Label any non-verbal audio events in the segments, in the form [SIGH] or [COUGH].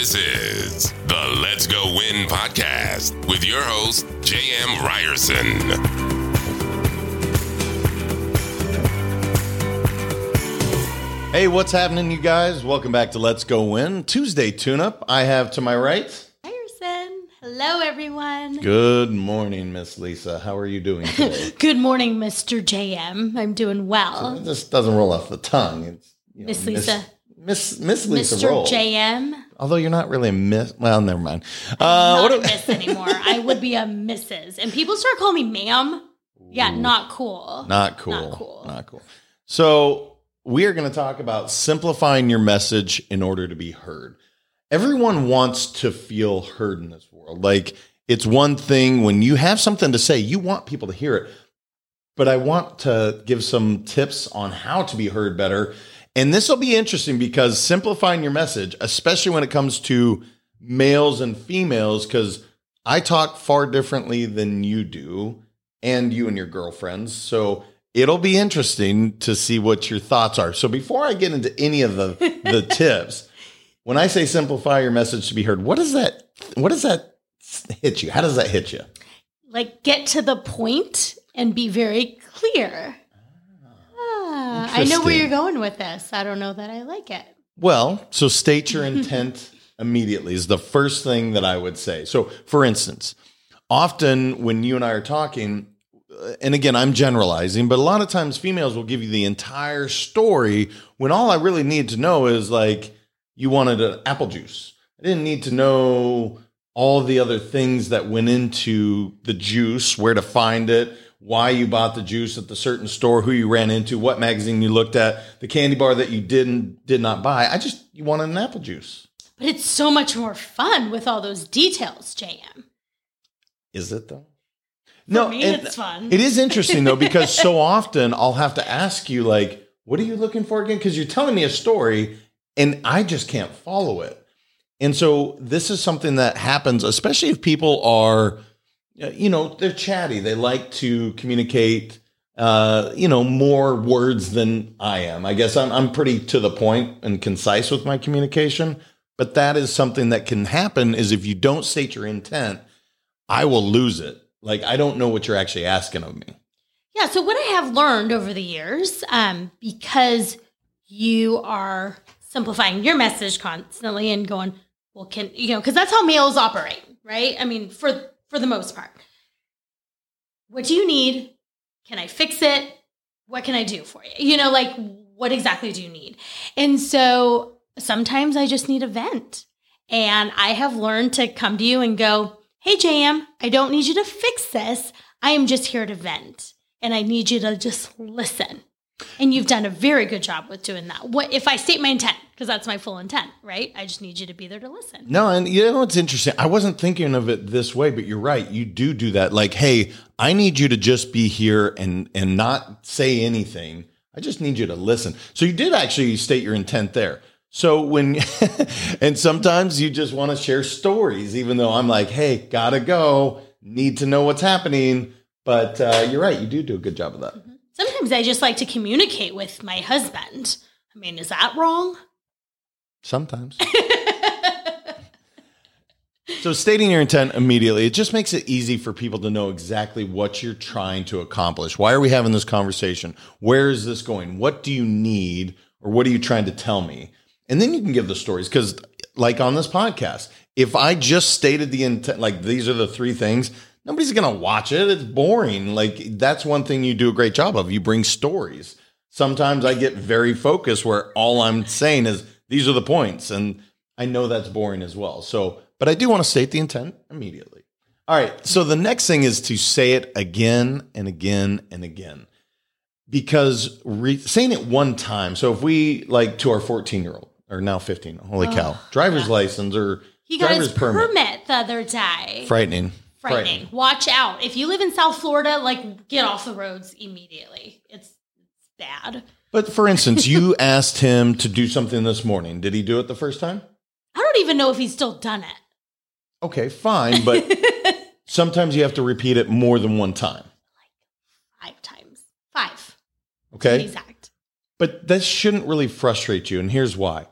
This is the Let's Go Win podcast with your host, J.M. Ryerson. Hey, what's happening, you guys? Welcome back to Let's Go Win Tuesday tune up. I have to my right. Ryerson. Hello, everyone. Good morning, Miss Lisa. How are you doing [LAUGHS] today? Good morning, Mr. JM. I'm doing well. this doesn't roll off the tongue. It's you know, Miss Lisa. Miss Miss Lisa Mr. roll. JM. Although you're not really a miss. Well, never mind. Uh, not what a miss anymore. I would be a Mrs. And people start calling me ma'am. Yeah, not cool. Not cool. Not cool. Not cool. So, we are going to talk about simplifying your message in order to be heard. Everyone wants to feel heard in this world. Like, it's one thing when you have something to say, you want people to hear it. But I want to give some tips on how to be heard better. And this will be interesting because simplifying your message, especially when it comes to males and females, because I talk far differently than you do and you and your girlfriends. So it'll be interesting to see what your thoughts are. So before I get into any of the the [LAUGHS] tips, when I say simplify your message to be heard, what does that what does that hit you? How does that hit you? Like, get to the point and be very clear. I know where you're going with this. I don't know that I like it. Well, so state your intent [LAUGHS] immediately is the first thing that I would say. So, for instance, often when you and I are talking, uh, and again, I'm generalizing, but a lot of times females will give you the entire story when all I really need to know is like, you wanted an apple juice. I didn't need to know all the other things that went into the juice, where to find it, why you bought the juice at the certain store, who you ran into, what magazine you looked at, the candy bar that you didn't did not buy. I just you wanted an apple juice. But it's so much more fun with all those details, JM. Is it though? For me, it's fun. It is interesting though because so [LAUGHS] often I'll have to ask you like, "What are you looking for again?" Because you're telling me a story and I just can't follow it. And so this is something that happens, especially if people are, you know, they're chatty. They like to communicate, uh, you know, more words than I am. I guess I'm I'm pretty to the point and concise with my communication. But that is something that can happen is if you don't state your intent, I will lose it. Like I don't know what you're actually asking of me. Yeah. So what I have learned over the years, um, because you are simplifying your message constantly and going, well, can you know, because that's how males operate, right? I mean, for for the most part. What do you need? Can I fix it? What can I do for you? You know, like what exactly do you need? And so sometimes I just need a vent. And I have learned to come to you and go, Hey, JM, I don't need you to fix this. I am just here to vent. And I need you to just listen. And you've done a very good job with doing that. What if I state my intent? Because that's my full intent, right? I just need you to be there to listen. No, and you know what's interesting? I wasn't thinking of it this way, but you're right. You do do that. Like, hey, I need you to just be here and and not say anything. I just need you to listen. So you did actually state your intent there. So when [LAUGHS] and sometimes you just want to share stories, even though I'm like, hey, gotta go, need to know what's happening. But uh, you're right. You do do a good job of that. Sometimes I just like to communicate with my husband. I mean, is that wrong? Sometimes. [LAUGHS] so stating your intent immediately, it just makes it easy for people to know exactly what you're trying to accomplish. Why are we having this conversation? Where is this going? What do you need or what are you trying to tell me? And then you can give the stories cuz like on this podcast, if I just stated the intent like these are the three things, nobody's going to watch it. It's boring. Like that's one thing you do a great job of. You bring stories. Sometimes I get very focused where all I'm saying is these are the points and I know that's boring as well. So, but I do want to state the intent immediately. All right. So the next thing is to say it again and again and again. Because re- saying it one time. So if we like to our 14 year old or now 15, holy cow, driver's license or He got driver's his permit. the other day. Frightening. Frightening. Watch out. If you live in South Florida, like get off the roads immediately. It's, it's bad. But for instance, you [LAUGHS] asked him to do something this morning. Did he do it the first time? I don't even know if he's still done it. Okay, fine. But [LAUGHS] sometimes you have to repeat it more than one time. Like Five times. Five. Okay. Exact. But that shouldn't really frustrate you. And here's why.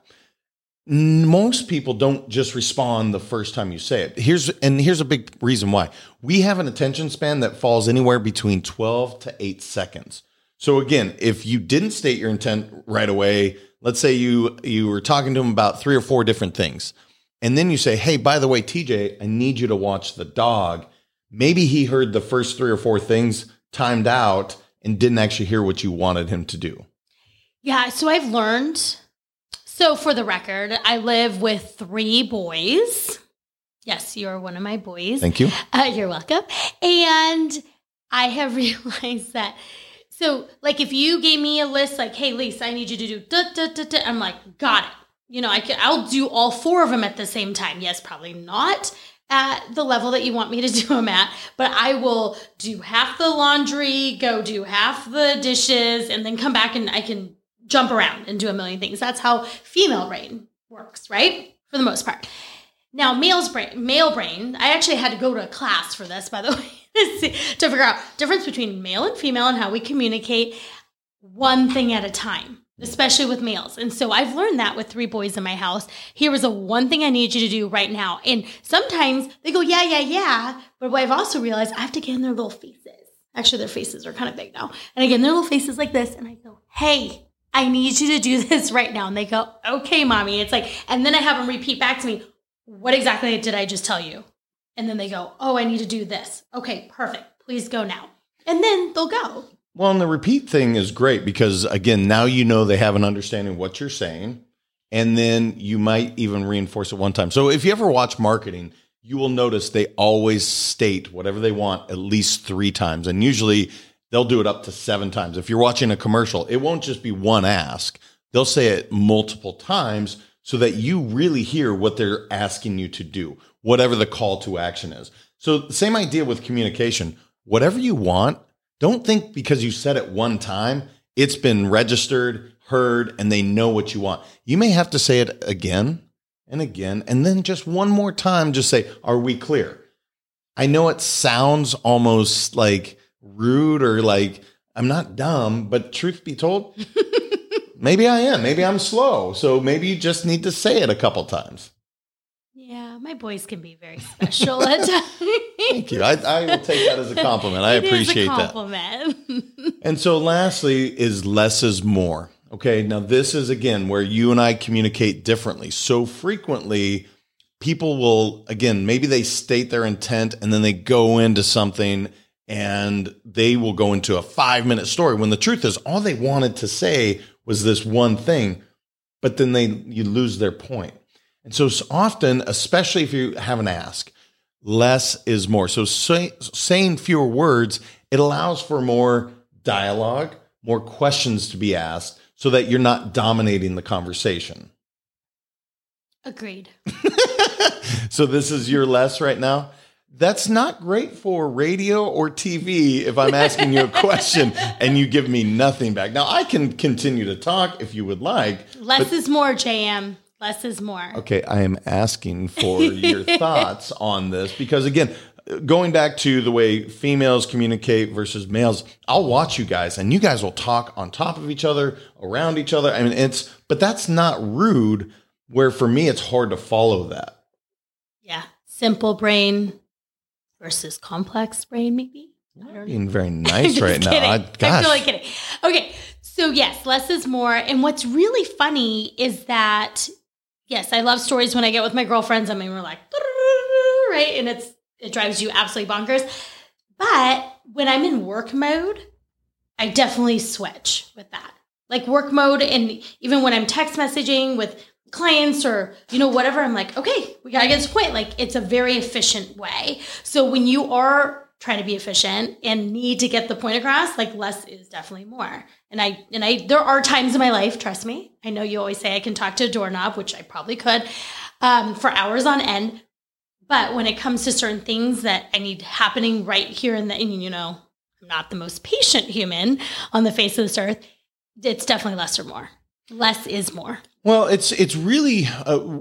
most people don't just respond the first time you say it. Here's and here's a big reason why. We have an attention span that falls anywhere between 12 to 8 seconds. So again, if you didn't state your intent right away, let's say you you were talking to him about three or four different things. And then you say, "Hey, by the way, TJ, I need you to watch the dog." Maybe he heard the first three or four things timed out and didn't actually hear what you wanted him to do. Yeah, so I've learned. So for the record, I live with three boys. Yes, you are one of my boys. Thank you. Uh, you're welcome. And I have [LAUGHS] realized that. So, like, if you gave me a list, like, "Hey, Lisa, I need you to do," da, da, da, da, I'm like, "Got it." You know, I can. I'll do all four of them at the same time. Yes, probably not at the level that you want me to [LAUGHS] do them at, but I will do half the laundry, go do half the dishes, and then come back and I can jump around and do a million things. That's how female brain works, right? For the most part. Now, male's brain, male brain, I actually had to go to a class for this, by the [LAUGHS] way, [LAUGHS] to figure out difference between male and female and how we communicate one thing at a time, especially with males. And so I've learned that with three boys in my house. Here is a one thing I need you to do right now. And sometimes they go, yeah, yeah, yeah. But what I've also realized, I have to get in their little faces. Actually, their faces are kind of big now. And again, their little faces like this. And I go, hey, I need you to do [LAUGHS] this right now. And they go, okay, mommy. It's like, and then I have them repeat back to me, what exactly did I just tell you? And then they go, oh, I need to do this. Okay, perfect. Please go now. And then they'll go. Well, and the repeat thing is great because again, now you know they have an understanding of what you're saying, and then you might even reinforce it one time. So if you ever watch marketing, you will notice they always state whatever they want at least three times, and usually they'll do it up to seven times. If you're watching a commercial, it won't just be one ask; they'll say it multiple times so that you really hear what they're asking you to do, whatever the call to action is. So, same idea with communication. Whatever you want, don't think because you said it one time, it's been registered, heard, and they know what you want. You may have to say it again and again, and then just one more time, just say, Are we clear? I know it sounds almost like rude or like I'm not dumb, but truth be told, [LAUGHS] maybe I am. Maybe I'm slow. So maybe you just need to say it a couple times. Yeah, my boys can be very special at [LAUGHS] times. Thank you. I, I will take that as a compliment. I It appreciate that. compliment. [LAUGHS] And so, lastly, is less is more. Okay. Now, this is again where you and I communicate differently. So frequently, people will, again, maybe they state their intent and then they go into something and they will go into a five minute story when the truth is all they wanted to say was this one thing, but then they, you lose their point. And so, often, especially if you have an ask, less is more. So say, saying fewer words, it allows for more dialogue, more questions to be asked so that you're not dominating the conversation. Agreed. [LAUGHS] So this is your less right now. That's not great for radio or TV if I'm asking you a question [LAUGHS] and you give me nothing back. Now I can continue to talk if you would like. Less is more, JM. Less is more. Okay, I am asking for [LAUGHS] your thoughts on this because again, going back to the way females communicate versus males, I'll watch you guys and you guys will talk on top of each other, around each other. I mean, it's but that's not rude where for me it's hard to follow that. Yeah. Simple brain versus complex brain, maybe. I don't know. Being [LAUGHS] very nice right now. I, I'm gosh. totally kidding. Okay. So, yes, less is more. And what's really funny is that, yes, I love stories when I get with my girlfriends. I mean, we're like, right? And it's, it drives you absolutely bonkers. But when I'm in work mode, I definitely switch with that. Like work mode. And even when I'm text messaging with clients or, you know, whatever, I'm like, okay, we got to get to point. Like it's a very efficient way. So when you are trying to be efficient and need to get the point across, like less is definitely more. And I, and I, there are times in my life, trust me, I know you always say I can talk to a doorknob, which I probably could, um, for hours on end. But when it comes to certain things that I need happening right here and you know, I'm not the most patient human on the face of this earth. It's definitely less or more. Less is more. Well, it's it's really uh,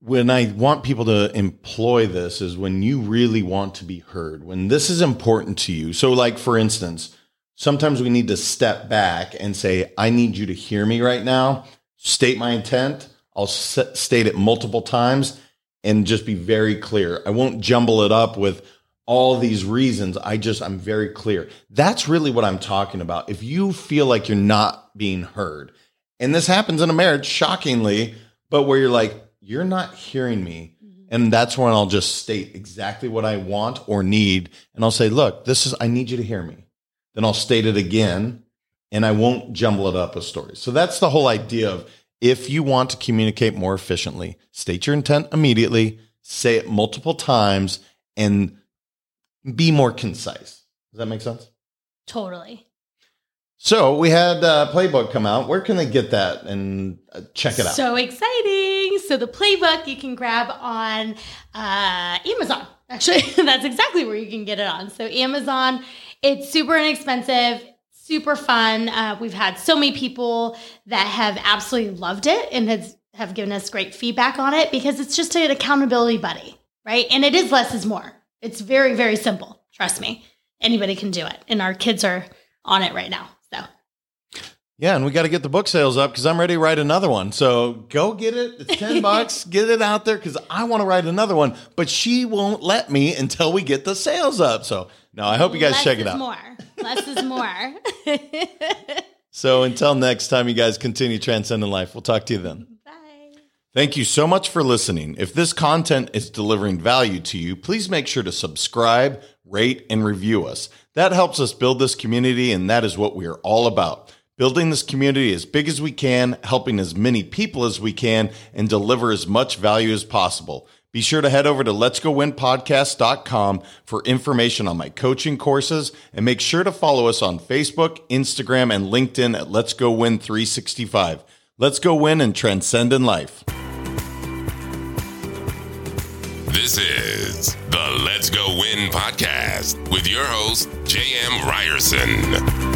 when I want people to employ this is when you really want to be heard. When this is important to you. So, like for instance, sometimes we need to step back and say, "I need you to hear me right now. State my intent. I'll state it multiple times and just be very clear. I won't jumble it up with all these reasons. I just, I'm very clear. That's really what I'm talking about. If you feel like you're not being heard, and this happens in a marriage, shockingly, but where you're like, you're not hearing me. Mm-hmm. And that's when I'll just state exactly what I want or need. And I'll say, look, this is, I need you to hear me. Then I'll state it again and I won't jumble it up with stories. So that's the whole idea of if you want to communicate more efficiently, state your intent immediately, say it multiple times, and be more concise. Does that make sense? Totally. So we had uh, Playbook come out. Where can they get that and uh, check it out? So exciting. So the playbook you can grab on uh, Amazon. Actually, [LAUGHS] that's exactly where you can get it on. So Amazon, it's super inexpensive, super fun. Uh, we've had so many people that have absolutely loved it and has, have given us great feedback on it because it's just an accountability buddy, right? And it is less is more. It's very, very simple. Trust me. Anybody can do it. And our kids are on it right now. Yeah, and we got to get the book sales up because I'm ready to write another one. So go get it. It's 10 [LAUGHS] bucks. Get it out there because I want to write another one, but she won't let me until we get the sales up. So, no, I hope you guys less check it out. More. Less is more. [LAUGHS] So, until next time, you guys continue transcending life. We'll talk to you then. Bye. Thank you so much for listening. If this content is delivering value to you, please make sure to subscribe, rate, and review us. That helps us build this community, and that is what we are all about. Building this community as big as we can, helping as many people as we can, and deliver as much value as possible. Be sure to head over to let's go win podcast.com for information on my coaching courses and make sure to follow us on Facebook, Instagram, and LinkedIn at Let's Go Win 365. Let's go win and transcend in life. This is the Let's Go Win podcast with your host, J.M. Ryerson.